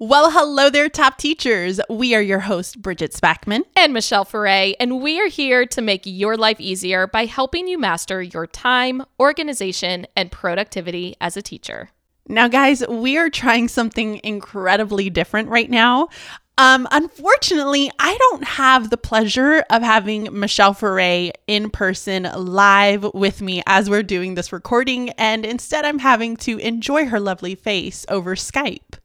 Well, hello there, top teachers. We are your hosts, Bridget Spackman and Michelle Foray, and we are here to make your life easier by helping you master your time, organization, and productivity as a teacher. Now, guys, we are trying something incredibly different right now. Um, unfortunately, I don't have the pleasure of having Michelle Foray in person live with me as we're doing this recording, and instead, I'm having to enjoy her lovely face over Skype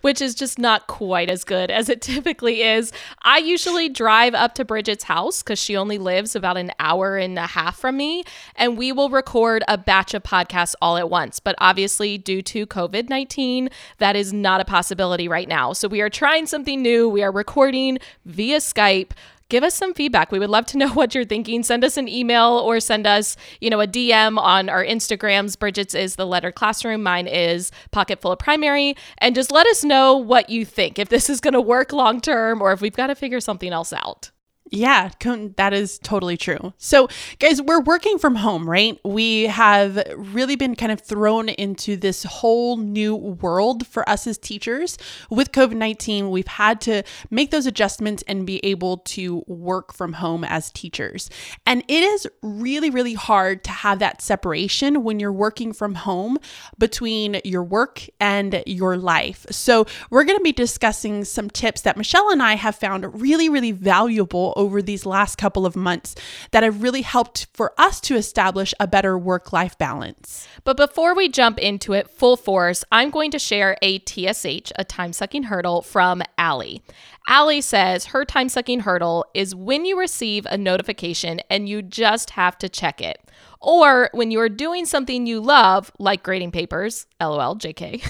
which is just not quite as good as it typically is. I usually drive up to Bridget's house because she only lives about an hour and a half from me, and we will record a batch of podcasts all at once. But obviously, due to COVID 19, that is not a possibility right now. So we are trying something new. We are recording via Skype give us some feedback. We would love to know what you're thinking. Send us an email or send us, you know, a DM on our Instagrams. Bridget's is the letter classroom. Mine is pocket full of primary. And just let us know what you think. If this is going to work long term or if we've got to figure something else out. Yeah, that is totally true. So, guys, we're working from home, right? We have really been kind of thrown into this whole new world for us as teachers. With COVID 19, we've had to make those adjustments and be able to work from home as teachers. And it is really, really hard to have that separation when you're working from home between your work and your life. So, we're going to be discussing some tips that Michelle and I have found really, really valuable over these last couple of months that have really helped for us to establish a better work life balance. But before we jump into it full force, I'm going to share a TSH, a time sucking hurdle from Allie. Allie says her time sucking hurdle is when you receive a notification and you just have to check it. Or when you're doing something you love, like grading papers, lol, jk,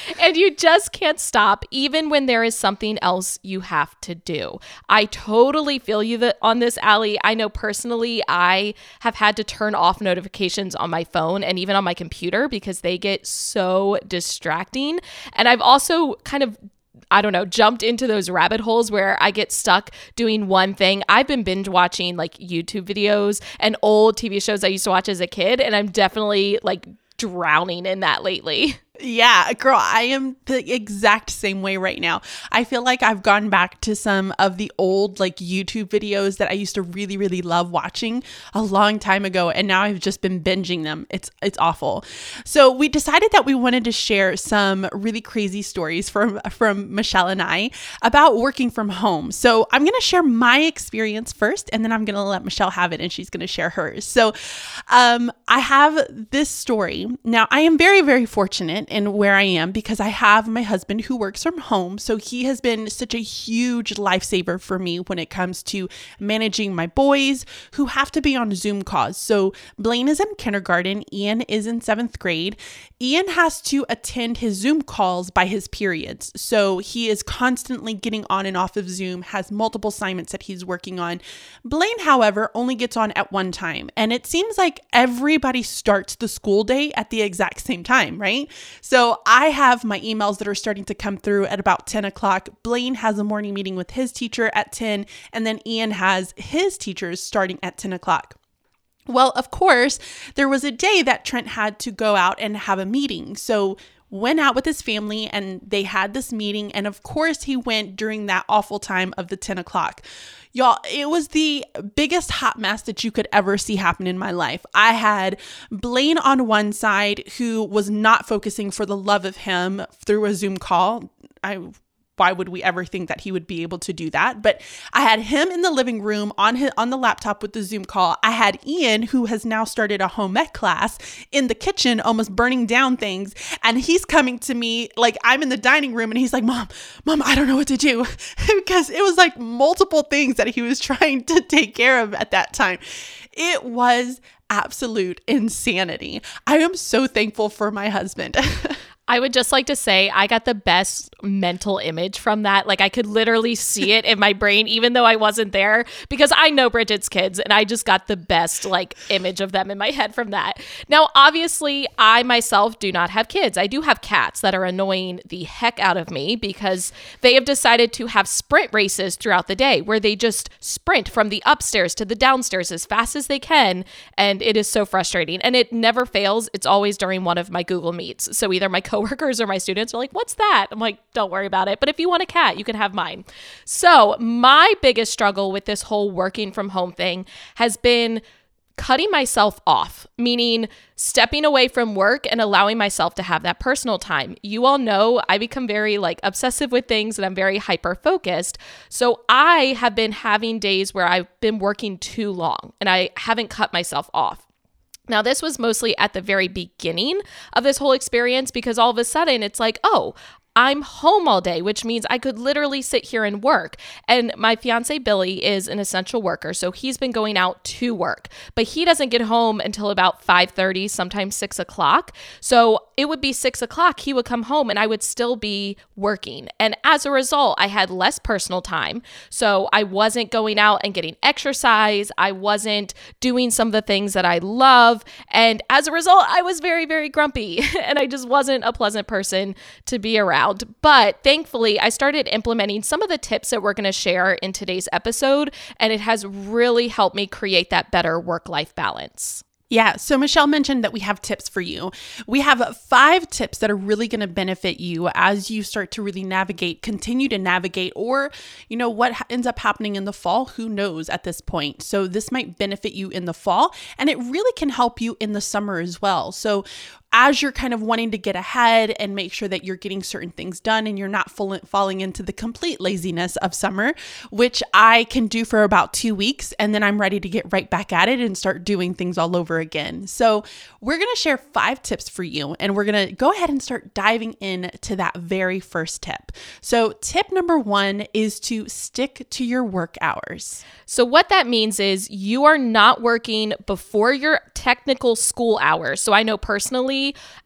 and you just can't stop, even when there is something else you have to do. I totally feel you that on this, Allie. I know personally, I have had to turn off notifications on my phone and even on my computer because they get so distracting. And I've also kind of I don't know, jumped into those rabbit holes where I get stuck doing one thing. I've been binge watching like YouTube videos and old TV shows I used to watch as a kid, and I'm definitely like drowning in that lately. Yeah, girl, I am the exact same way right now. I feel like I've gone back to some of the old like YouTube videos that I used to really really love watching a long time ago and now I've just been binging them. It's it's awful. So, we decided that we wanted to share some really crazy stories from from Michelle and I about working from home. So, I'm going to share my experience first and then I'm going to let Michelle have it and she's going to share hers. So, um I have this story. Now, I am very very fortunate in where I am because I have my husband who works from home. So he has been such a huge lifesaver for me when it comes to managing my boys who have to be on Zoom calls. So Blaine is in kindergarten, Ian is in seventh grade. Ian has to attend his Zoom calls by his periods. So he is constantly getting on and off of Zoom, has multiple assignments that he's working on. Blaine, however, only gets on at one time. And it seems like everybody starts the school day at the exact same time, right? So I have my emails that are starting to come through at about 10 o'clock. Blaine has a morning meeting with his teacher at 10, and then Ian has his teachers starting at 10 o'clock. Well, of course, there was a day that Trent had to go out and have a meeting. So went out with his family and they had this meeting. And of course, he went during that awful time of the 10 o'clock. Y'all, it was the biggest hot mess that you could ever see happen in my life. I had Blaine on one side who was not focusing for the love of him through a Zoom call. I why would we ever think that he would be able to do that? But I had him in the living room on his on the laptop with the Zoom call. I had Ian, who has now started a home ec class, in the kitchen, almost burning down things, and he's coming to me like I'm in the dining room, and he's like, "Mom, mom, I don't know what to do," because it was like multiple things that he was trying to take care of at that time. It was absolute insanity. I am so thankful for my husband. I would just like to say I got the best mental image from that. Like I could literally see it in my brain, even though I wasn't there, because I know Bridget's kids and I just got the best like image of them in my head from that. Now, obviously, I myself do not have kids. I do have cats that are annoying the heck out of me because they have decided to have sprint races throughout the day where they just sprint from the upstairs to the downstairs as fast as they can. And it is so frustrating. And it never fails. It's always during one of my Google Meets. So either my co coworkers or my students are like, What's that? I'm like, Don't worry about it. But if you want a cat, you can have mine. So, my biggest struggle with this whole working from home thing has been cutting myself off, meaning stepping away from work and allowing myself to have that personal time. You all know I become very like obsessive with things and I'm very hyper focused. So I have been having days where I've been working too long and I haven't cut myself off. Now, this was mostly at the very beginning of this whole experience because all of a sudden it's like, oh, I'm home all day, which means I could literally sit here and work. And my fiance Billy is an essential worker, so he's been going out to work, but he doesn't get home until about 5:30, sometimes six o'clock. So it would be six o'clock. He would come home, and I would still be working. And as a result, I had less personal time. So I wasn't going out and getting exercise. I wasn't doing some of the things that I love, and as a result, I was very, very grumpy, and I just wasn't a pleasant person to be around. But thankfully, I started implementing some of the tips that we're going to share in today's episode, and it has really helped me create that better work life balance. Yeah. So Michelle mentioned that we have tips for you. We have five tips that are really going to benefit you as you start to really navigate, continue to navigate, or, you know, what ends up happening in the fall, who knows at this point. So this might benefit you in the fall and it really can help you in the summer as well. So as you're kind of wanting to get ahead and make sure that you're getting certain things done and you're not full, falling into the complete laziness of summer, which I can do for about two weeks. And then I'm ready to get right back at it and start doing things all over again. So, we're going to share five tips for you. And we're going to go ahead and start diving in to that very first tip. So, tip number one is to stick to your work hours. So, what that means is you are not working before your technical school hours. So, I know personally,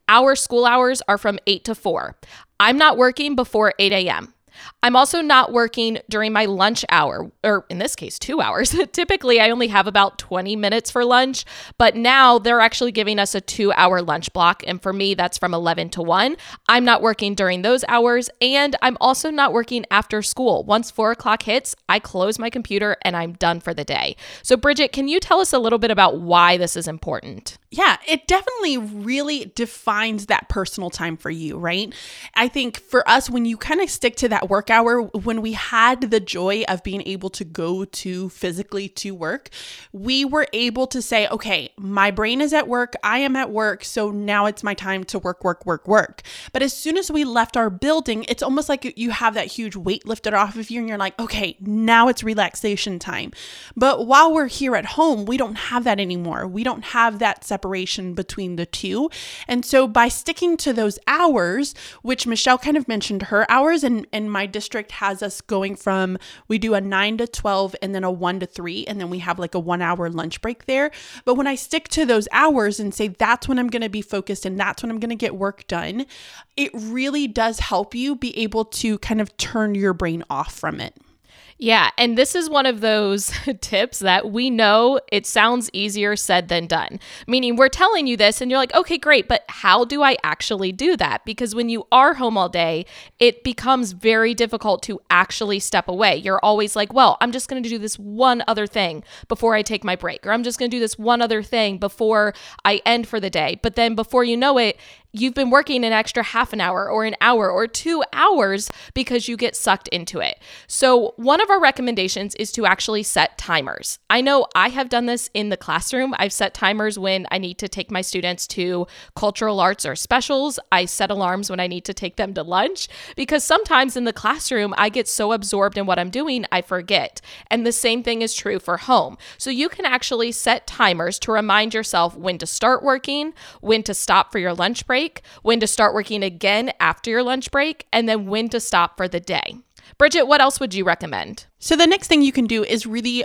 our school hours are from 8 to 4. I'm not working before 8 a.m. I'm also not working during my lunch hour, or in this case, two hours. Typically, I only have about 20 minutes for lunch, but now they're actually giving us a two hour lunch block. And for me, that's from 11 to 1. I'm not working during those hours, and I'm also not working after school. Once four o'clock hits, I close my computer and I'm done for the day. So, Bridget, can you tell us a little bit about why this is important? Yeah, it definitely really defines that personal time for you, right? I think for us, when you kind of stick to that work hour, when we had the joy of being able to go to physically to work, we were able to say, okay, my brain is at work, I am at work, so now it's my time to work, work, work, work. But as soon as we left our building, it's almost like you have that huge weight lifted off of you and you're like, okay, now it's relaxation time. But while we're here at home, we don't have that anymore. We don't have that separation between the two. And so by sticking to those hours, which Michelle kind of mentioned her hours, and, and my district has us going from we do a 9 to 12 and then a 1 to 3, and then we have like a one hour lunch break there. But when I stick to those hours and say that's when I'm going to be focused and that's when I'm going to get work done, it really does help you be able to kind of turn your brain off from it. Yeah, and this is one of those tips that we know it sounds easier said than done. Meaning, we're telling you this, and you're like, okay, great, but how do I actually do that? Because when you are home all day, it becomes very difficult to actually step away. You're always like, well, I'm just going to do this one other thing before I take my break, or I'm just going to do this one other thing before I end for the day. But then before you know it, you've been working an extra half an hour or an hour or two hours because you get sucked into it. So, one of our recommendations is to actually set timers. I know I have done this in the classroom. I've set timers when I need to take my students to cultural arts or specials. I set alarms when I need to take them to lunch because sometimes in the classroom, I get so absorbed in what I'm doing, I forget. And the same thing is true for home. So, you can actually set timers to remind yourself when to start working, when to stop for your lunch break break, when to start working again after your lunch break, and then when to stop for the day. Bridget, what else would you recommend? So, the next thing you can do is really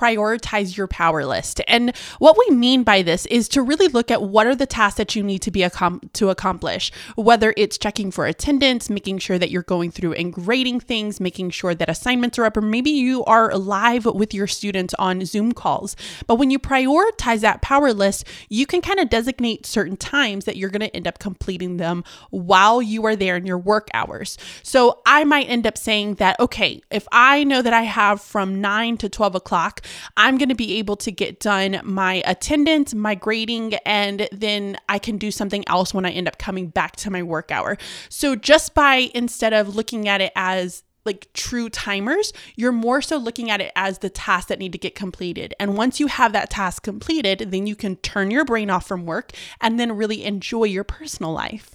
prioritize your power list. And what we mean by this is to really look at what are the tasks that you need to be accom- to accomplish, whether it's checking for attendance, making sure that you're going through and grading things, making sure that assignments are up, or maybe you are live with your students on Zoom calls. But when you prioritize that power list, you can kind of designate certain times that you're going to end up completing them while you are there in your work hours. So I might end up saying that, okay, if I know that I have from 9 to 12 o'clock I'm going to be able to get done my attendance, my grading, and then I can do something else when I end up coming back to my work hour. So just by instead of looking at it as like true timers, you're more so looking at it as the tasks that need to get completed. And once you have that task completed, then you can turn your brain off from work and then really enjoy your personal life.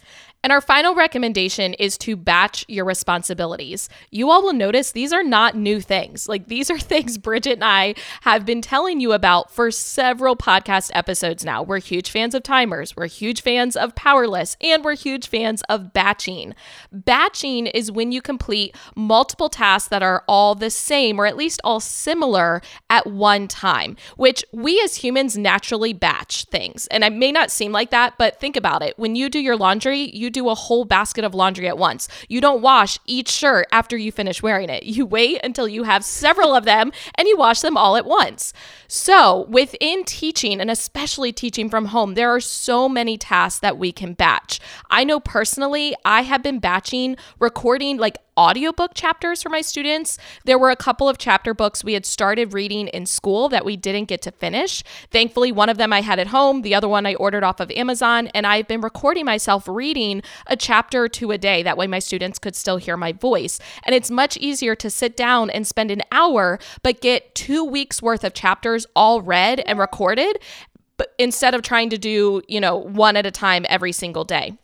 And our final recommendation is to batch your responsibilities. You all will notice these are not new things. Like these are things Bridget and I have been telling you about for several podcast episodes now. We're huge fans of timers, we're huge fans of power lists, and we're huge fans of batching. Batching is when you complete multiple tasks that are all the same or at least all similar at one time, which we as humans naturally batch things. And it may not seem like that, but think about it. When you do your laundry, you do a whole basket of laundry at once. You don't wash each shirt after you finish wearing it. You wait until you have several of them and you wash them all at once. So, within teaching and especially teaching from home, there are so many tasks that we can batch. I know personally, I have been batching recording like audiobook chapters for my students. There were a couple of chapter books we had started reading in school that we didn't get to finish. Thankfully, one of them I had at home, the other one I ordered off of Amazon, and I've been recording myself reading a chapter or two a day. That way, my students could still hear my voice. And it's much easier to sit down and spend an hour, but get two weeks worth of chapters all read and recorded. But instead of trying to do, you know, one at a time every single day.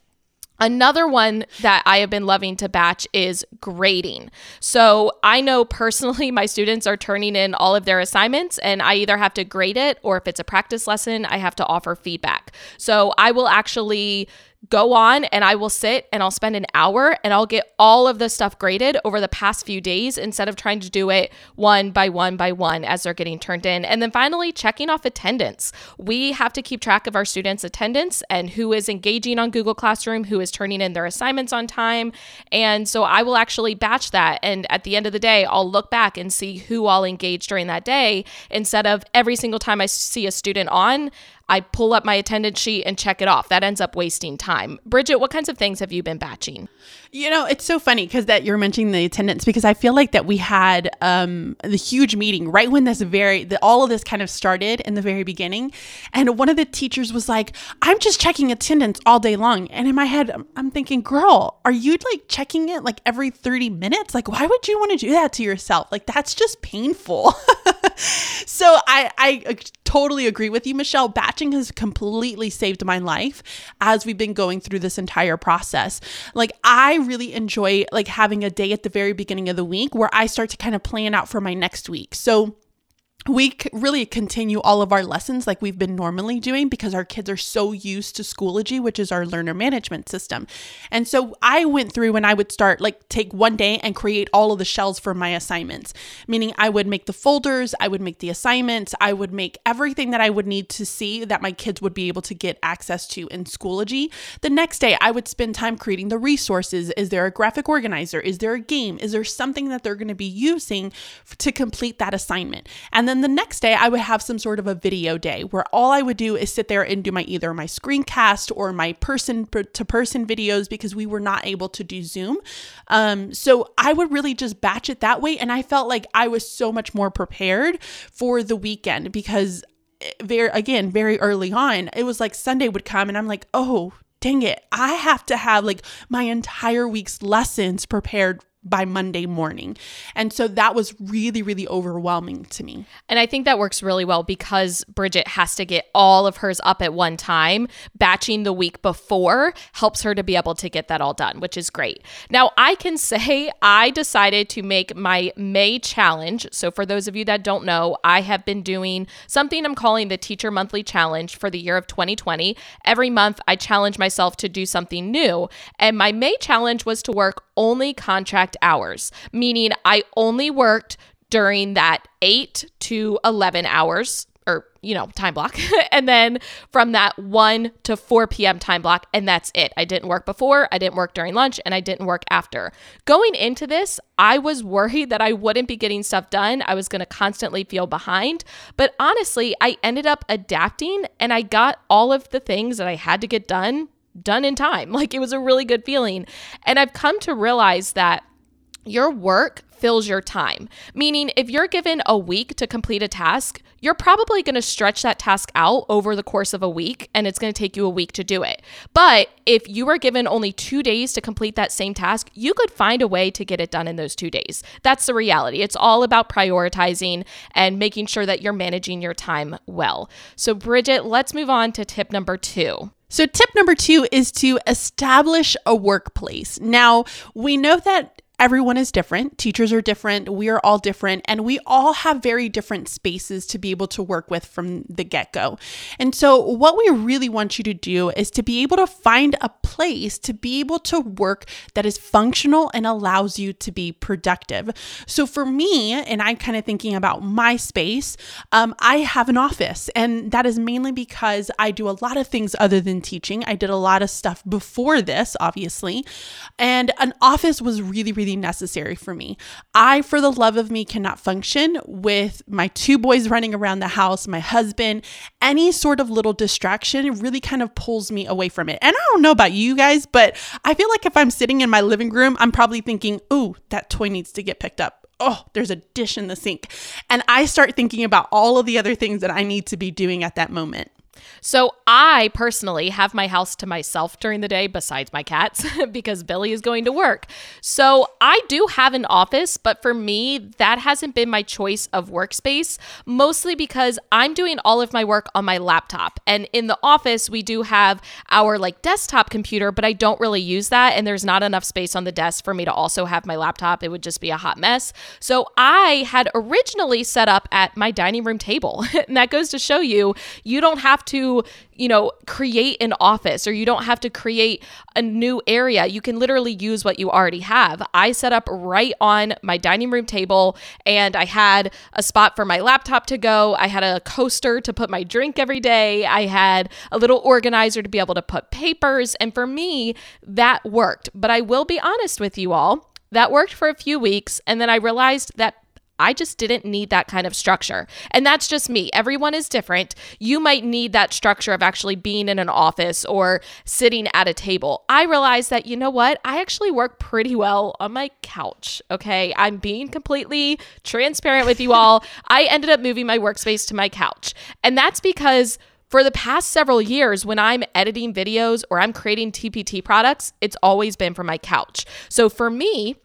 Another one that I have been loving to batch is grading. So I know personally my students are turning in all of their assignments, and I either have to grade it or if it's a practice lesson, I have to offer feedback. So I will actually go on and I will sit and I'll spend an hour and I'll get all of the stuff graded over the past few days instead of trying to do it one by one by one as they're getting turned in. And then finally, checking off attendance. We have to keep track of our students' attendance and who is engaging on Google Classroom, who is turning in their assignments on time. And so I will actually batch that. And at the end of the day, I'll look back and see who all engaged during that day instead of every single time I see a student on, I pull up my attendance sheet and check it off. That ends up wasting time. Bridget, what kinds of things have you been batching? You know, it's so funny because that you're mentioning the attendance because I feel like that we had um, the huge meeting right when this very the, all of this kind of started in the very beginning, and one of the teachers was like, "I'm just checking attendance all day long," and in my head, I'm thinking, "Girl, are you like checking it like every 30 minutes? Like, why would you want to do that to yourself? Like, that's just painful." so I I totally agree with you, Michelle. Has completely saved my life as we've been going through this entire process. Like I really enjoy like having a day at the very beginning of the week where I start to kind of plan out for my next week. So we really continue all of our lessons like we've been normally doing because our kids are so used to Schoology, which is our learner management system. And so I went through when I would start, like, take one day and create all of the shells for my assignments, meaning I would make the folders, I would make the assignments, I would make everything that I would need to see that my kids would be able to get access to in Schoology. The next day, I would spend time creating the resources. Is there a graphic organizer? Is there a game? Is there something that they're going to be using to complete that assignment? And then the next day, I would have some sort of a video day where all I would do is sit there and do my either my screencast or my person to person videos because we were not able to do Zoom. Um, so I would really just batch it that way. And I felt like I was so much more prepared for the weekend because eh, very again very early on it was like sunday would come and i'm like oh dang it i have to have like my entire week's lessons prepared by Monday morning. And so that was really, really overwhelming to me. And I think that works really well because Bridget has to get all of hers up at one time. Batching the week before helps her to be able to get that all done, which is great. Now, I can say I decided to make my May challenge. So, for those of you that don't know, I have been doing something I'm calling the Teacher Monthly Challenge for the year of 2020. Every month, I challenge myself to do something new. And my May challenge was to work only contract hours, meaning I only worked during that 8 to 11 hours or you know time block. And then from that 1 to 4 p.m time block and that's it. I didn't work before i didn't work during lunch and i didn't work after. Going into this i was worried that i wouldn't be getting stuff done. I was going to constantly feel behind. But honestly i ended up adapting and i got all of the things that i had to get done done in time. Like it was a really good feeling. And I've come to realize that your work fills your time. Meaning, if you're given a week to complete a task, you're probably going to stretch that task out over the course of a week and it's going to take you a week to do it. But if you are given only two days to complete that same task, you could find a way to get it done in those two days. That's the reality. It's all about prioritizing and making sure that you're managing your time well. So, Bridget, let's move on to tip number two. So, tip number two is to establish a workplace. Now, we know that everyone is different. Teachers are different. We are all different. And we all have very different spaces to be able to work with from the get go. And so, what we really want you to do is to be able to find a place to be able to work that is functional and allows you to be productive. So, for me, and I'm kind of thinking about my space, um, I have an office. And that is mainly because I do a lot of things other than teaching. I did a lot of stuff before this, obviously. And an office was really, really necessary for me. I, for the love of me, cannot function with my two boys running around the house, my husband, any sort of little distraction really kind of pulls me away from it. And I don't know about you guys, but I feel like if I'm sitting in my living room, I'm probably thinking, ooh, that toy needs to get picked up oh, there's a dish in the sink. And I start thinking about all of the other things that I need to be doing at that moment. So I personally have my house to myself during the day, besides my cats, because Billy is going to work. So I do have an office, but for me, that hasn't been my choice of workspace, mostly because I'm doing all of my work on my laptop. And in the office, we do have our like desktop computer, but I don't really use that. And there's not enough space on the desk for me to also have my laptop. It would just be a hot mess. So I had originally set up at my dining room table. and that goes to show you, you don't have to to, you know, create an office or you don't have to create a new area. You can literally use what you already have. I set up right on my dining room table and I had a spot for my laptop to go. I had a coaster to put my drink every day. I had a little organizer to be able to put papers. And for me, that worked. But I will be honest with you all. That worked for a few weeks. And then I realized that I just didn't need that kind of structure. And that's just me. Everyone is different. You might need that structure of actually being in an office or sitting at a table. I realized that, you know what? I actually work pretty well on my couch. Okay. I'm being completely transparent with you all. I ended up moving my workspace to my couch. And that's because for the past several years, when I'm editing videos or I'm creating TPT products, it's always been from my couch. So for me,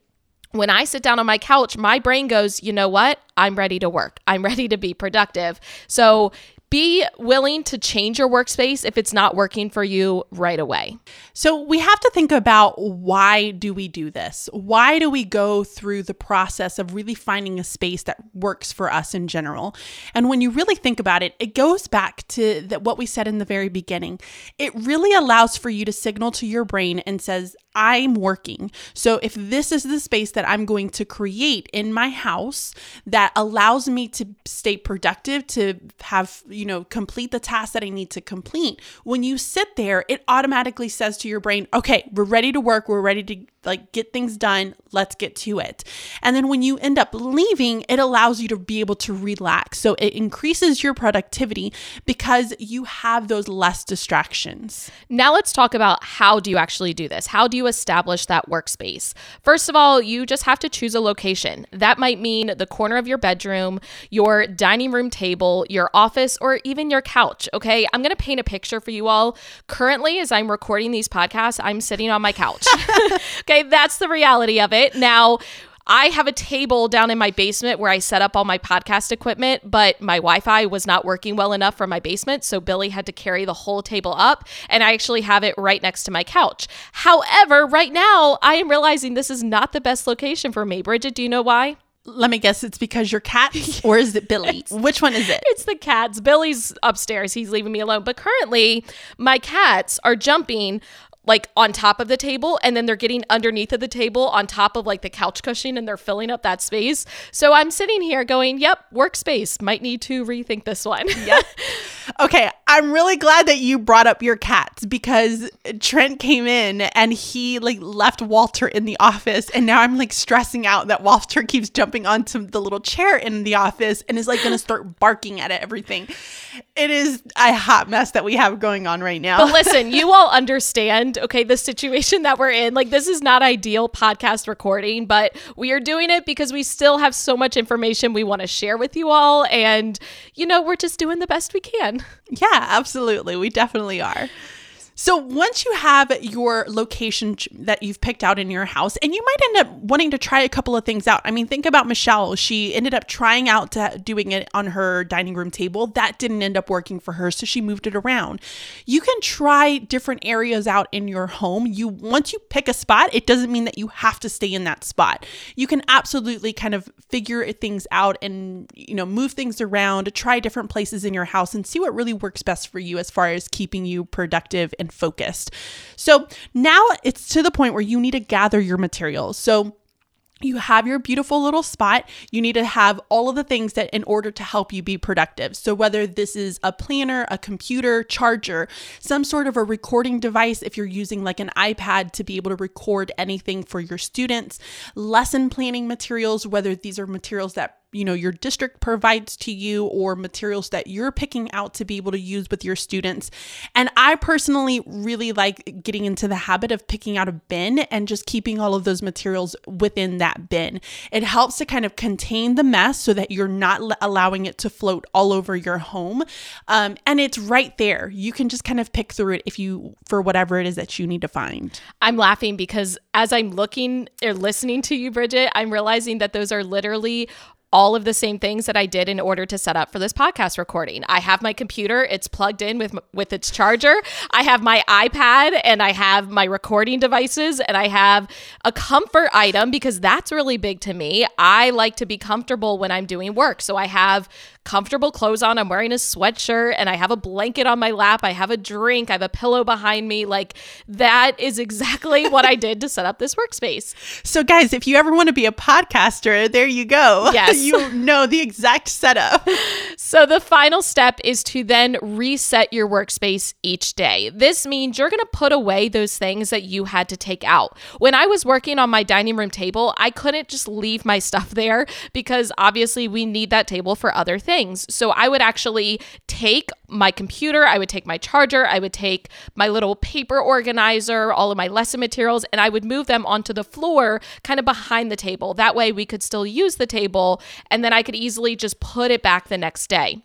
when I sit down on my couch, my brain goes, you know what? I'm ready to work. I'm ready to be productive. So be willing to change your workspace if it's not working for you right away. So we have to think about why do we do this? Why do we go through the process of really finding a space that works for us in general? And when you really think about it, it goes back to the, what we said in the very beginning. It really allows for you to signal to your brain and says, I'm working. So if this is the space that I'm going to create in my house that allows me to stay productive, to have, you know, complete the tasks that I need to complete, when you sit there, it automatically says to your brain, okay, we're ready to work. We're ready to like get things done. Let's get to it. And then when you end up leaving, it allows you to be able to relax. So it increases your productivity because you have those less distractions. Now let's talk about how do you actually do this? How do you establish that workspace? First of all, you just have to choose a location. That might mean the corner of your bedroom, your dining room table, your office, or even your couch. Okay. I'm going to paint a picture for you all. Currently, as I'm recording these podcasts, I'm sitting on my couch. okay. Okay, that's the reality of it. Now, I have a table down in my basement where I set up all my podcast equipment, but my Wi Fi was not working well enough for my basement. So Billy had to carry the whole table up, and I actually have it right next to my couch. However, right now, I am realizing this is not the best location for me. Bridget, do you know why? Let me guess, it's because you're cat, or is it Billy? Which one is it? It's the cats. Billy's upstairs. He's leaving me alone. But currently, my cats are jumping like on top of the table and then they're getting underneath of the table on top of like the couch cushion and they're filling up that space. So I'm sitting here going, "Yep, workspace. Might need to rethink this one." Yep. Okay, I'm really glad that you brought up your cats because Trent came in and he like left Walter in the office and now I'm like stressing out that Walter keeps jumping onto the little chair in the office and is like going to start barking at everything. It is a hot mess that we have going on right now. But listen, you all understand, okay, the situation that we're in. Like this is not ideal podcast recording, but we are doing it because we still have so much information we want to share with you all and you know, we're just doing the best we can. Yeah, absolutely. We definitely are. So once you have your location that you've picked out in your house, and you might end up wanting to try a couple of things out. I mean, think about Michelle. She ended up trying out doing it on her dining room table. That didn't end up working for her, so she moved it around. You can try different areas out in your home. You once you pick a spot, it doesn't mean that you have to stay in that spot. You can absolutely kind of figure things out and you know move things around, try different places in your house, and see what really works best for you as far as keeping you productive and focused. So now it's to the point where you need to gather your materials. So you have your beautiful little spot. You need to have all of the things that in order to help you be productive. So, whether this is a planner, a computer, charger, some sort of a recording device, if you're using like an iPad to be able to record anything for your students, lesson planning materials, whether these are materials that you know your district provides to you or materials that you're picking out to be able to use with your students. And i personally really like getting into the habit of picking out a bin and just keeping all of those materials within that bin. It helps to kind of contain the mess so that you're not allowing it to float all over your home. Um, and it's right there. You can just kind of pick through it if you for whatever it is that you need to find. I'm laughing because as i'm looking or listening to you bridget i'm realizing that those are literally all of the same things that I did in order to set up for this podcast recording. I have my computer, it's plugged in with with its charger. I have my iPad and I have my recording devices and I have a comfort item because that's really big to me. I like to be comfortable when I'm doing work. So I have comfortable clothes on. I'm wearing a sweatshirt and I have a blanket on my lap. I have a drink. I have a pillow behind me. Like that is exactly what I did to set up this workspace. So, guys, if you ever want to be a podcaster, there you go. Yes. You know the exact setup. So, the final step is to then reset your workspace each day. This means you're going to put away those things that you had to take out. When I was working on my dining room table, I couldn't just leave my stuff there because obviously we need that table for other things things. So I would actually take my computer, I would take my charger, I would take my little paper organizer, all of my lesson materials, and I would move them onto the floor kind of behind the table. That way we could still use the table and then I could easily just put it back the next day.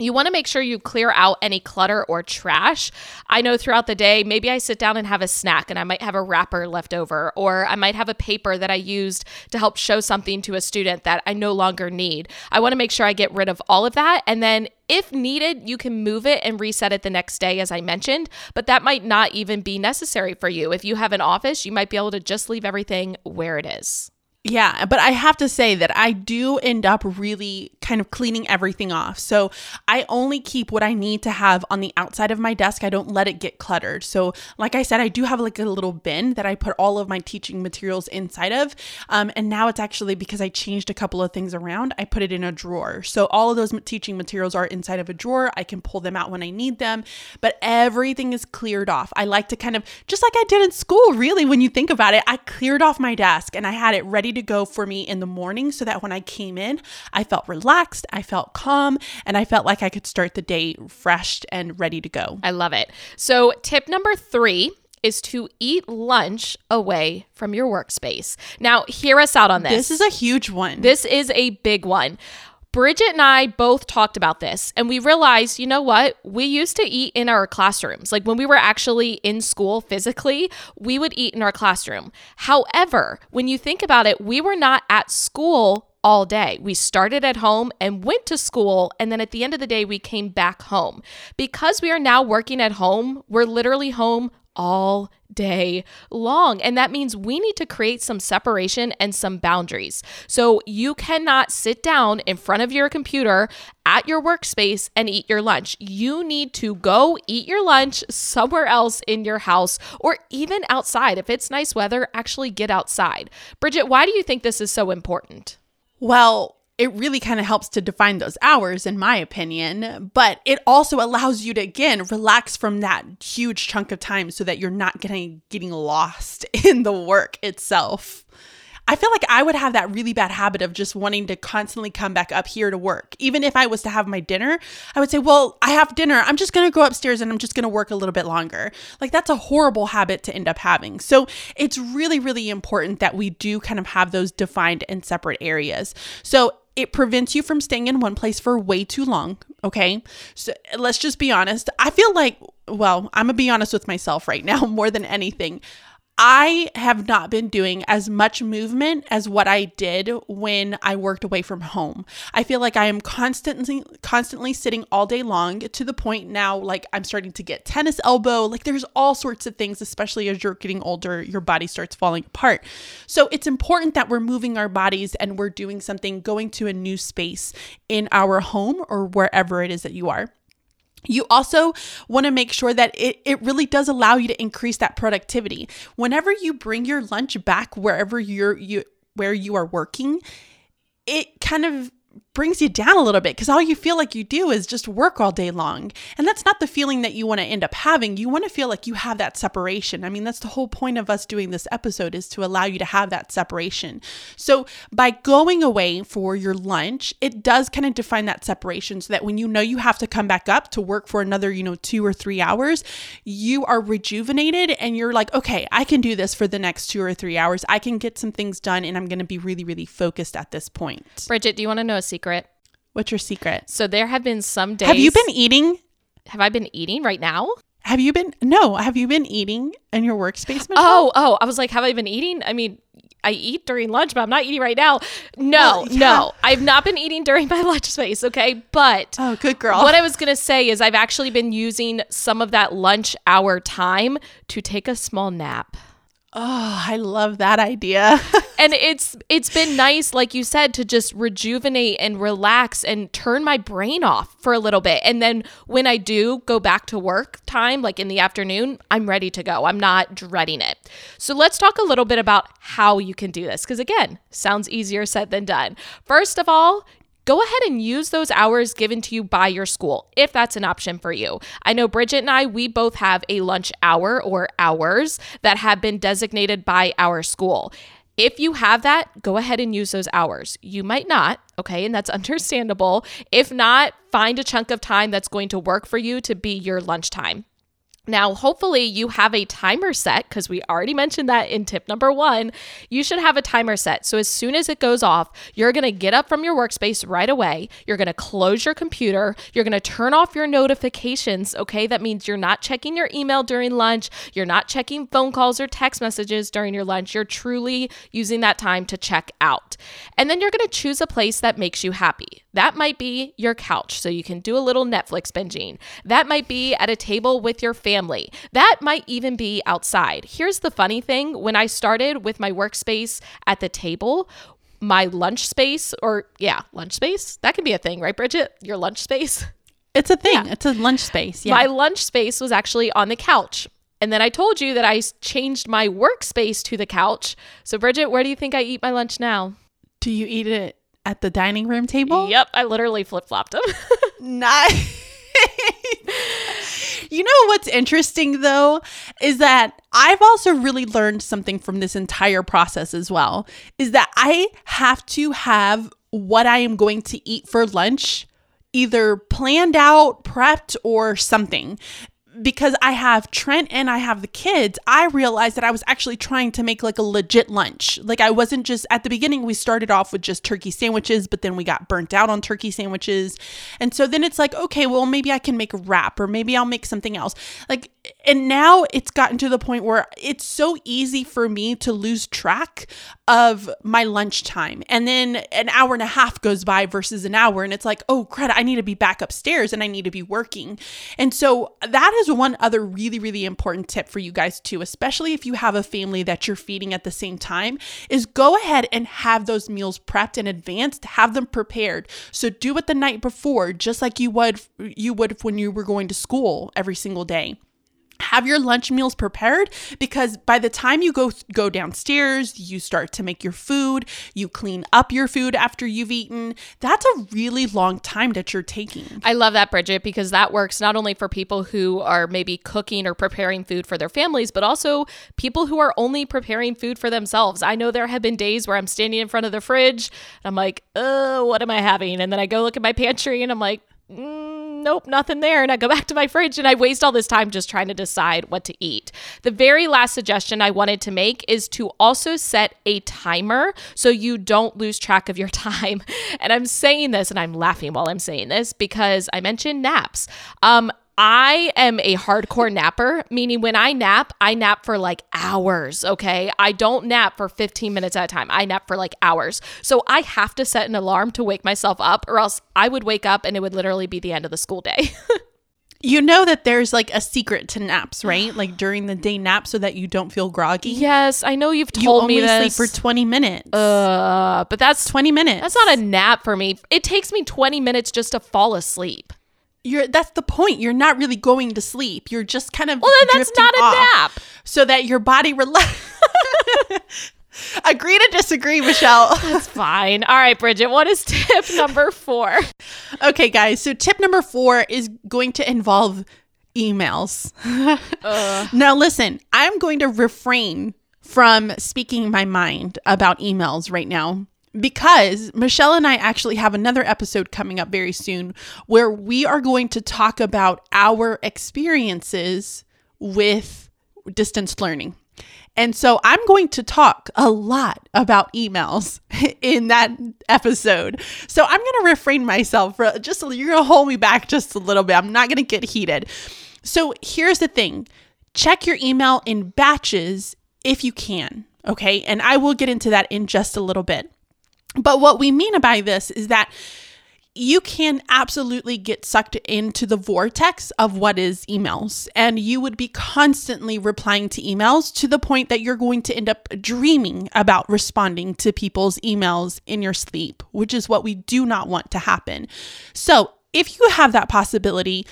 You want to make sure you clear out any clutter or trash. I know throughout the day, maybe I sit down and have a snack and I might have a wrapper left over, or I might have a paper that I used to help show something to a student that I no longer need. I want to make sure I get rid of all of that. And then if needed, you can move it and reset it the next day, as I mentioned, but that might not even be necessary for you. If you have an office, you might be able to just leave everything where it is. Yeah, but I have to say that I do end up really kind of cleaning everything off. So I only keep what I need to have on the outside of my desk. I don't let it get cluttered. So, like I said, I do have like a little bin that I put all of my teaching materials inside of. Um, and now it's actually because I changed a couple of things around, I put it in a drawer. So all of those teaching materials are inside of a drawer. I can pull them out when I need them, but everything is cleared off. I like to kind of, just like I did in school, really, when you think about it, I cleared off my desk and I had it ready to go for me in the morning so that when I came in, I felt relaxed, I felt calm, and I felt like I could start the day fresh and ready to go. I love it. So, tip number three is to eat lunch away from your workspace. Now, hear us out on this. This is a huge one. This is a big one. Bridget and I both talked about this and we realized, you know what? We used to eat in our classrooms. Like when we were actually in school physically, we would eat in our classroom. However, when you think about it, we were not at school all day. We started at home and went to school, and then at the end of the day, we came back home. Because we are now working at home, we're literally home all day long. And that means we need to create some separation and some boundaries. So you cannot sit down in front of your computer at your workspace and eat your lunch. You need to go eat your lunch somewhere else in your house or even outside. If it's nice weather, actually get outside. Bridget, why do you think this is so important? Well, it really kind of helps to define those hours, in my opinion. But it also allows you to, again, relax from that huge chunk of time so that you're not getting, getting lost in the work itself. I feel like I would have that really bad habit of just wanting to constantly come back up here to work. Even if I was to have my dinner, I would say, Well, I have dinner. I'm just going to go upstairs and I'm just going to work a little bit longer. Like, that's a horrible habit to end up having. So, it's really, really important that we do kind of have those defined and separate areas. So, it prevents you from staying in one place for way too long. Okay. So let's just be honest. I feel like, well, I'm going to be honest with myself right now more than anything. I have not been doing as much movement as what I did when I worked away from home. I feel like I am constantly constantly sitting all day long to the point now like I'm starting to get tennis elbow. Like there's all sorts of things especially as you're getting older, your body starts falling apart. So it's important that we're moving our bodies and we're doing something going to a new space in our home or wherever it is that you are. You also want to make sure that it, it really does allow you to increase that productivity. Whenever you bring your lunch back wherever you're you where you are working, it kind of brings you down a little bit because all you feel like you do is just work all day long. And that's not the feeling that you want to end up having. You want to feel like you have that separation. I mean, that's the whole point of us doing this episode is to allow you to have that separation. So by going away for your lunch, it does kind of define that separation so that when you know you have to come back up to work for another, you know, two or three hours, you are rejuvenated and you're like, okay, I can do this for the next two or three hours. I can get some things done and I'm going to be really, really focused at this point. Bridget, do you want to know a secret? What's your secret? So there have been some days. Have you been eating? Have I been eating right now? Have you been? No. Have you been eating in your workspace? Michelle? Oh, oh. I was like, have I been eating? I mean, I eat during lunch, but I'm not eating right now. No, Well, yeah. no. I've not been eating during my lunch space, okay? But Oh, good girl. what I was going to say is I've actually been using some of that lunch hour time to take a small nap. Oh, I love that idea. and it's it's been nice like you said to just rejuvenate and relax and turn my brain off for a little bit. And then when i do go back to work time like in the afternoon i'm ready to go. I'm not dreading it. So let's talk a little bit about how you can do this because again sounds easier said than done. First of all go ahead and use those hours given to you by your school if that's an option for you. I know Bridget and I, we both have a lunch hour or hours that have been designated by our school. If you have that, go ahead and use those hours. You might not, okay, and that's understandable. If not, find a chunk of time that's going to work for you to be your lunchtime. Now, hopefully, you have a timer set because we already mentioned that in tip number one. You should have a timer set. So, as soon as it goes off, you're going to get up from your workspace right away. You're going to close your computer. You're going to turn off your notifications. Okay. That means you're not checking your email during lunch. You're not checking phone calls or text messages during your lunch. You're truly using that time to check out. And then you're going to choose a place that makes you happy. That might be your couch, so you can do a little Netflix binging. That might be at a table with your family. That might even be outside. Here's the funny thing when I started with my workspace at the table, my lunch space, or yeah, lunch space, that can be a thing, right, Bridget? Your lunch space. it's a thing. It's a lunch space. Yeah. My lunch space was actually on the couch. And then I told you that I changed my workspace to the couch. So, Bridget, where do you think I eat my lunch now? Do you eat it at the dining room table? Yep, I literally flip flopped them. Nice. you know what's interesting though is that I've also really learned something from this entire process as well is that I have to have what I am going to eat for lunch either planned out, prepped or something. Because I have Trent and I have the kids, I realized that I was actually trying to make like a legit lunch. Like I wasn't just at the beginning we started off with just turkey sandwiches, but then we got burnt out on turkey sandwiches. And so then it's like, okay, well maybe I can make a wrap or maybe I'll make something else. Like and now it's gotten to the point where it's so easy for me to lose track of my lunchtime. And then an hour and a half goes by versus an hour and it's like, "Oh, crud, I need to be back upstairs and I need to be working." And so that one other really really important tip for you guys too, especially if you have a family that you're feeding at the same time, is go ahead and have those meals prepped in advance, have them prepared. So do it the night before just like you would you would when you were going to school every single day have your lunch meals prepared because by the time you go go downstairs you start to make your food you clean up your food after you've eaten that's a really long time that you're taking I love that, Bridget, because that works not only for people who are maybe cooking or preparing food for their families, but also people who are only preparing food for themselves. I know there have been days where I'm standing in front of the fridge and I'm like, oh, what am I having? And then I go look at my pantry and I'm like, mm, nope, nothing there. And I go back to my fridge and I waste all this time just trying to decide what to eat. The very last suggestion I wanted to make is to also set a timer so you don't lose track of your time. And I'm saying this and I'm laughing while I'm saying this because I mentioned naps. Um, I am a hardcore napper, meaning when I nap, I nap for like hours, okay? I don't nap for 15 minutes at a time. I nap for like hours. So I have to set an alarm to wake myself up, or else I would wake up and it would literally be the end of the school day. you know that there's like a secret to naps right like during the day nap so that you don't feel groggy yes, I know you've told only me this. sleep for 20 minutes uh, but that's 20 minutes that's not a nap for me. It takes me 20 minutes just to fall asleep. You're that's the point you're not really going to sleep you're just kind of Well, then that's not a nap. so that your body relax agree to disagree michelle It's fine. All right, Bridget, what is tip number four? okay guys so tip number four is going to involve emails now listen i'm going to refrain from speaking my mind about emails right now because Michelle and I actually have another episode coming up very soon where we are going to talk about our experiences with distance learning. And so I'm going to talk a lot about emails in that episode. So I'm going to refrain myself for just you're going to hold me back just a little bit. I'm not going to get heated. So here's the thing. Check your email in batches if you can, okay? And I will get into that in just a little bit. But what we mean by this is that you can absolutely get sucked into the vortex of what is emails. And you would be constantly replying to emails to the point that you're going to end up dreaming about responding to people's emails in your sleep, which is what we do not want to happen. So, if you have that possibility,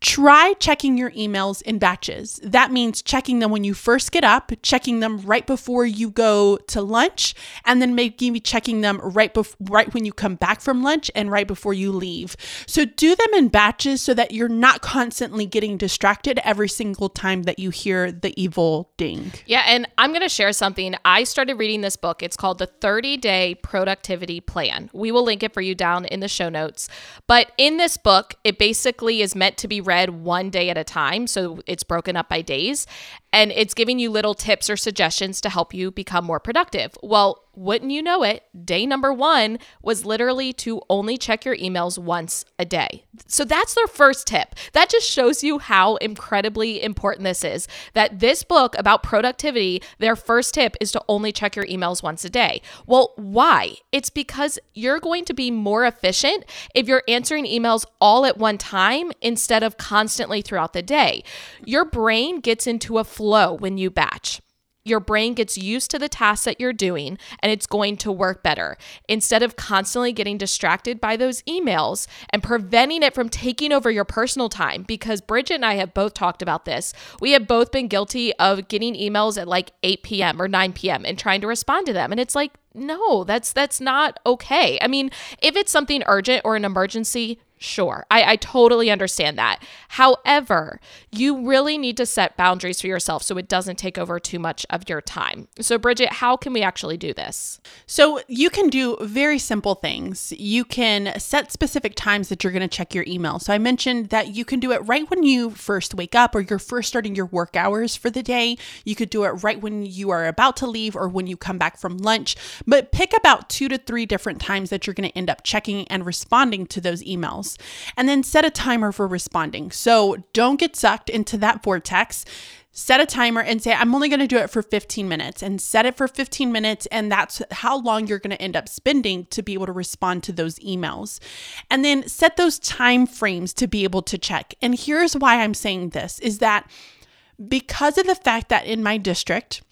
Try checking your emails in batches. That means checking them when you first get up, checking them right before you go to lunch, and then maybe checking them right bef- right when you come back from lunch and right before you leave. So do them in batches so that you're not constantly getting distracted every single time that you hear the evil ding. Yeah, and I'm going to share something. I started reading this book. It's called The 30 Day Productivity Plan. We will link it for you down in the show notes. But in this book, it basically is meant to be read one day at a time. So it's broken up by days and it's giving you little tips or suggestions to help you become more productive. Well, wouldn't you know it, day number one was literally to only check your emails once a day. So that's their first tip. That just shows you how incredibly important this is. That this book about productivity, their first tip is to only check your emails once a day. Well, why? It's because you're going to be more efficient if you're answering emails all at one time instead of constantly throughout the day. Your brain gets into a flow when you batch your brain gets used to the tasks that you're doing and it's going to work better instead of constantly getting distracted by those emails and preventing it from taking over your personal time because Bridget and I have both talked about this. We have both been guilty of getting emails at like 8 p.m. or 9 p.m. and trying to respond to them and it's like no, that's that's not okay. I mean, if it's something urgent or an emergency, Sure, I, I totally understand that. However, you really need to set boundaries for yourself so it doesn't take over too much of your time. So, Bridget, how can we actually do this? So, you can do very simple things. You can set specific times that you're going to check your email. So, I mentioned that you can do it right when you first wake up or you're first starting your work hours for the day. You could do it right when you are about to leave or when you come back from lunch. But pick about two to three different times that you're going to end up checking and responding to those emails. And then set a timer for responding. So, don't get sucked into that vortex. Set a timer and say i'm only going to do it for 15 minutes and set it for 15 minutes and that's how long you're going to end up spending to be able to respond to those emails. And then set those time frames to be able to check. And here's why i'm saying this is that because of the fact that in my district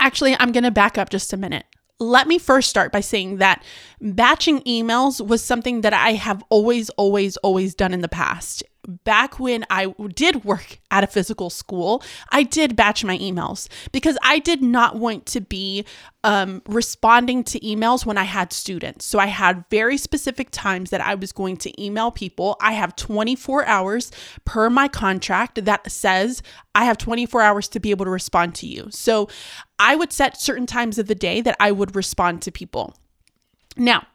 actually i'm going to back up just a minute let me first start by saying that batching emails was something that I have always, always, always done in the past back when I did work at a physical school, I did batch my emails because I did not want to be um, responding to emails when I had students. So I had very specific times that I was going to email people. I have 24 hours per my contract that says I have 24 hours to be able to respond to you. So I would set certain times of the day that I would respond to people. Now,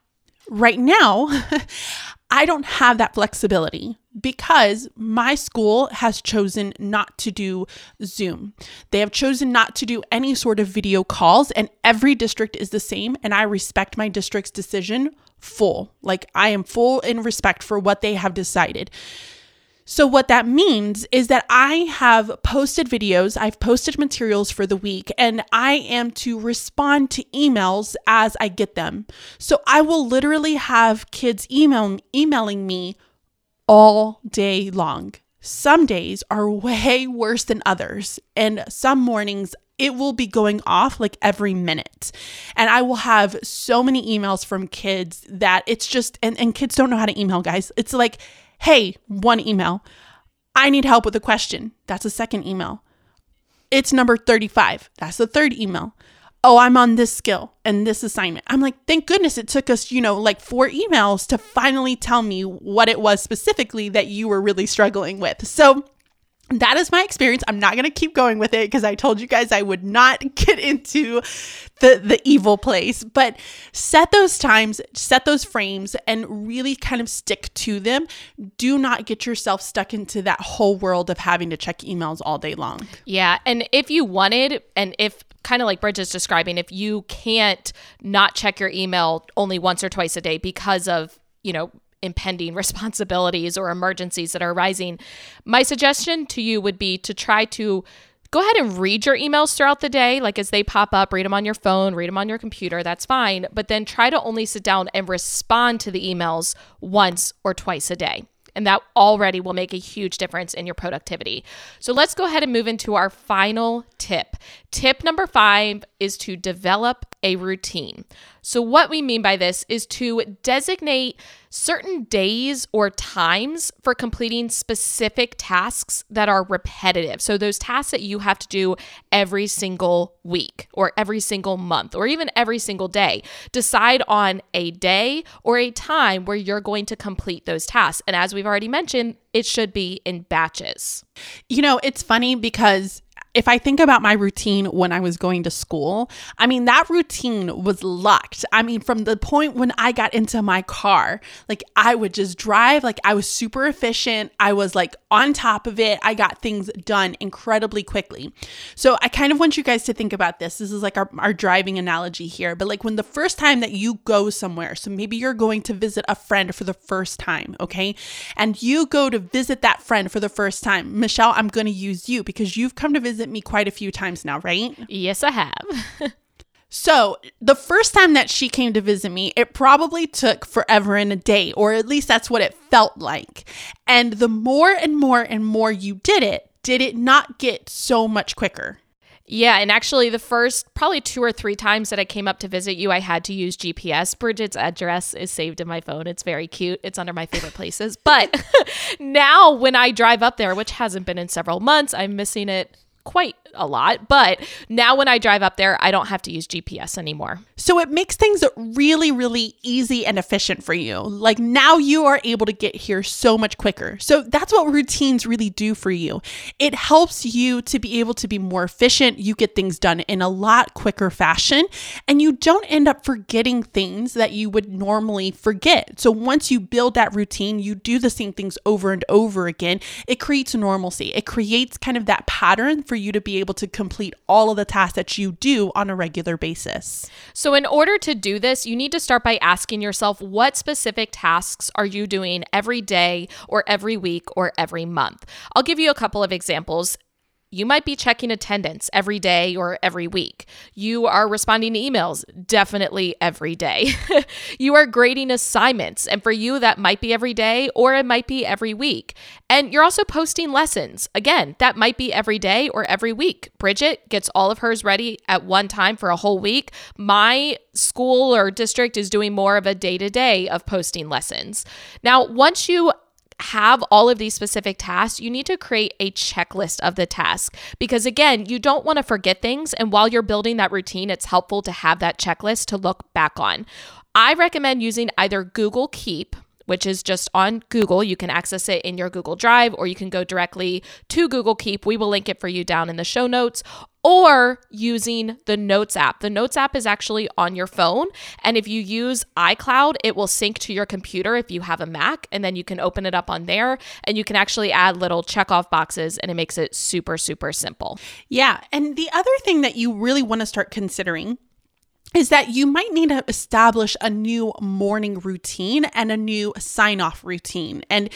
right now, I don't have that flexibility because my school has chosen not to do Zoom. They have chosen not to do any sort of video calls, and every district is the same. And I respect my district's decision full. Like, I am full in respect for what they have decided. So, what that means is that I have posted videos, I've posted materials for the week, and I am to respond to emails as I get them. So, I will literally have kids email, emailing me all day long. Some days are way worse than others, and some mornings it will be going off like every minute. And I will have so many emails from kids that it's just, and, and kids don't know how to email, guys. It's like, Hey, one email. I need help with a question. That's a second email. It's number 35. That's the third email. Oh, I'm on this skill and this assignment. I'm like, thank goodness it took us, you know, like four emails to finally tell me what it was specifically that you were really struggling with. So, that is my experience. I'm not going to keep going with it because I told you guys I would not get into the the evil place, but set those times, set those frames and really kind of stick to them. Do not get yourself stuck into that whole world of having to check emails all day long. Yeah, and if you wanted and if kind of like Bridget's describing, if you can't not check your email only once or twice a day because of, you know, impending responsibilities or emergencies that are arising, my suggestion to you would be to try to go ahead and read your emails throughout the day. Like as they pop up, read them on your phone, read them on your computer, that's fine. But then try to only sit down and respond to the emails once or twice a day. And that already will make a huge difference in your productivity. So let's go ahead and move into our final tip. Tip number five is to develop a routine. So, what we mean by this is to designate certain days or times for completing specific tasks that are repetitive. So, those tasks that you have to do every single week or every single month or even every single day. Decide on a day or a time where you're going to complete those tasks. And as we've already mentioned, it should be in batches. You know, it's funny because if I think about my routine when I was going to school, I mean, that routine was locked. I mean, from the point when I got into my car, like I would just drive, like I was super efficient. I was like on top of it. I got things done incredibly quickly. So I kind of want you guys to think about this. This is like our, our driving analogy here. But like when the first time that you go somewhere, so maybe you're going to visit a friend for the first time, okay? And you go to visit that friend for the first time. Michelle, I'm going to use you because you've come to visit visit me quite a few times now, right? Yes, I have. So, the first time that she came to visit me, it probably took forever and a day, or at least that's what it felt like. And the more and more and more you did it, did it not get so much quicker? Yeah, and actually, the first probably two or three times that I came up to visit you, I had to use GPS. Bridget's address is saved in my phone. It's very cute. It's under my favorite places. But now, when I drive up there, which hasn't been in several months, I'm missing it quite a lot, but now when I drive up there, I don't have to use GPS anymore. So it makes things really, really easy and efficient for you. Like now you are able to get here so much quicker. So that's what routines really do for you. It helps you to be able to be more efficient. You get things done in a lot quicker fashion, and you don't end up forgetting things that you would normally forget. So once you build that routine, you do the same things over and over again. It creates normalcy. It creates kind of that pattern for you to be able to complete all of the tasks that you do on a regular basis. So, in order to do this, you need to start by asking yourself what specific tasks are you doing every day or every week or every month? I'll give you a couple of examples. You might be checking attendance every day or every week. You are responding to emails definitely every day. you are grading assignments, and for you, that might be every day or it might be every week. And you're also posting lessons. Again, that might be every day or every week. Bridget gets all of hers ready at one time for a whole week. My school or district is doing more of a day to day of posting lessons. Now, once you have all of these specific tasks, you need to create a checklist of the task because, again, you don't want to forget things. And while you're building that routine, it's helpful to have that checklist to look back on. I recommend using either Google Keep which is just on Google. You can access it in your Google Drive or you can go directly to Google Keep. We will link it for you down in the show notes or using the Notes app. The Notes app is actually on your phone. And if you use iCloud, it will sync to your computer if you have a Mac. And then you can open it up on there and you can actually add little checkoff boxes and it makes it super, super simple. Yeah. And the other thing that you really want to start considering is that you might need to establish a new morning routine and a new sign off routine. And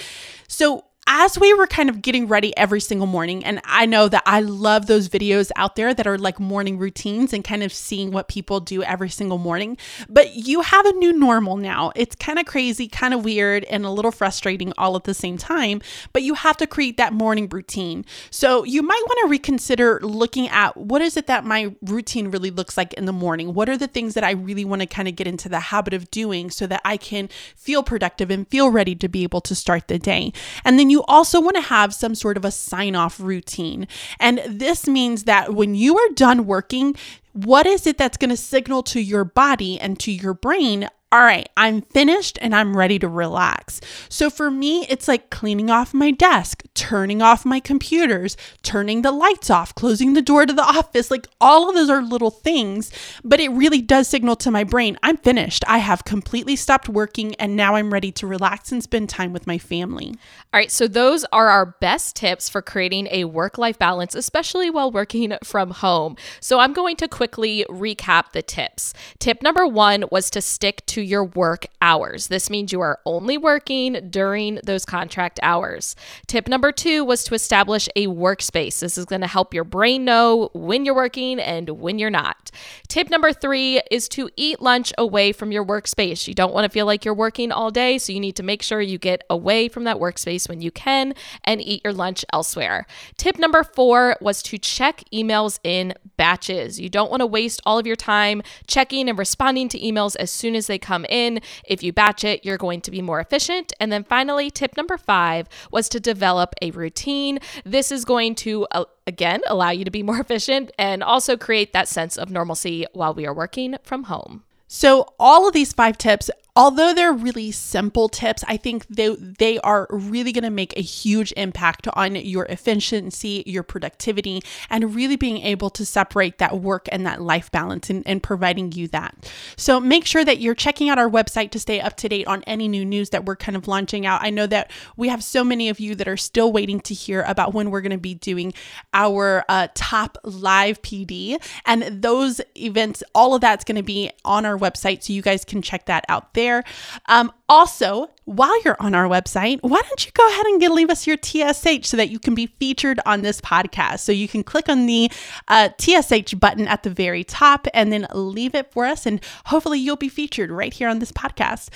so as we were kind of getting ready every single morning, and I know that I love those videos out there that are like morning routines and kind of seeing what people do every single morning, but you have a new normal now. It's kind of crazy, kind of weird, and a little frustrating all at the same time, but you have to create that morning routine. So you might want to reconsider looking at what is it that my routine really looks like in the morning? What are the things that I really want to kind of get into the habit of doing so that I can feel productive and feel ready to be able to start the day? And then you you also want to have some sort of a sign off routine. And this means that when you are done working, what is it that's going to signal to your body and to your brain all right, I'm finished and I'm ready to relax. So for me, it's like cleaning off my desk, turning off my computers, turning the lights off, closing the door to the office. Like all of those are little things, but it really does signal to my brain I'm finished. I have completely stopped working and now I'm ready to relax and spend time with my family. All right, so those are our best tips for creating a work life balance, especially while working from home. So I'm going to quickly recap the tips. Tip number one was to stick to your work hours. This means you are only working during those contract hours. Tip number two was to establish a workspace. This is going to help your brain know when you're working and when you're not. Tip number three is to eat lunch away from your workspace. You don't want to feel like you're working all day, so you need to make sure you get away from that workspace when you can and eat your lunch elsewhere. Tip number four was to check emails in batches. You don't want to waste all of your time checking and responding to emails as soon as they come in. If you batch it, you're going to be more efficient. And then finally, tip number five was to develop a routine. This is going to, uh, again, allow you to be more efficient and also create that sense of normalcy while we are working from home. So, all of these five tips although they're really simple tips, I think they, they are really going to make a huge impact on your efficiency, your productivity, and really being able to separate that work and that life balance and, and providing you that. So make sure that you're checking out our website to stay up to date on any new news that we're kind of launching out. I know that we have so many of you that are still waiting to hear about when we're going to be doing our uh, top live PD, and those events, all of that's going to be on our website, so you guys can check that out there there. Um, also, while you're on our website, why don't you go ahead and leave us your TSH so that you can be featured on this podcast? So you can click on the uh, TSH button at the very top and then leave it for us, and hopefully you'll be featured right here on this podcast.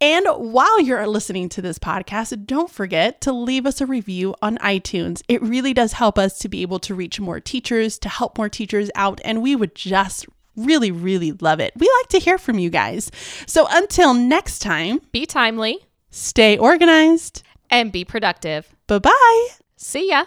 And while you're listening to this podcast, don't forget to leave us a review on iTunes. It really does help us to be able to reach more teachers, to help more teachers out, and we would just really, really love it. We like to hear from you guys. So until next time, be timely, stay organized, and be productive. Bye bye. See ya.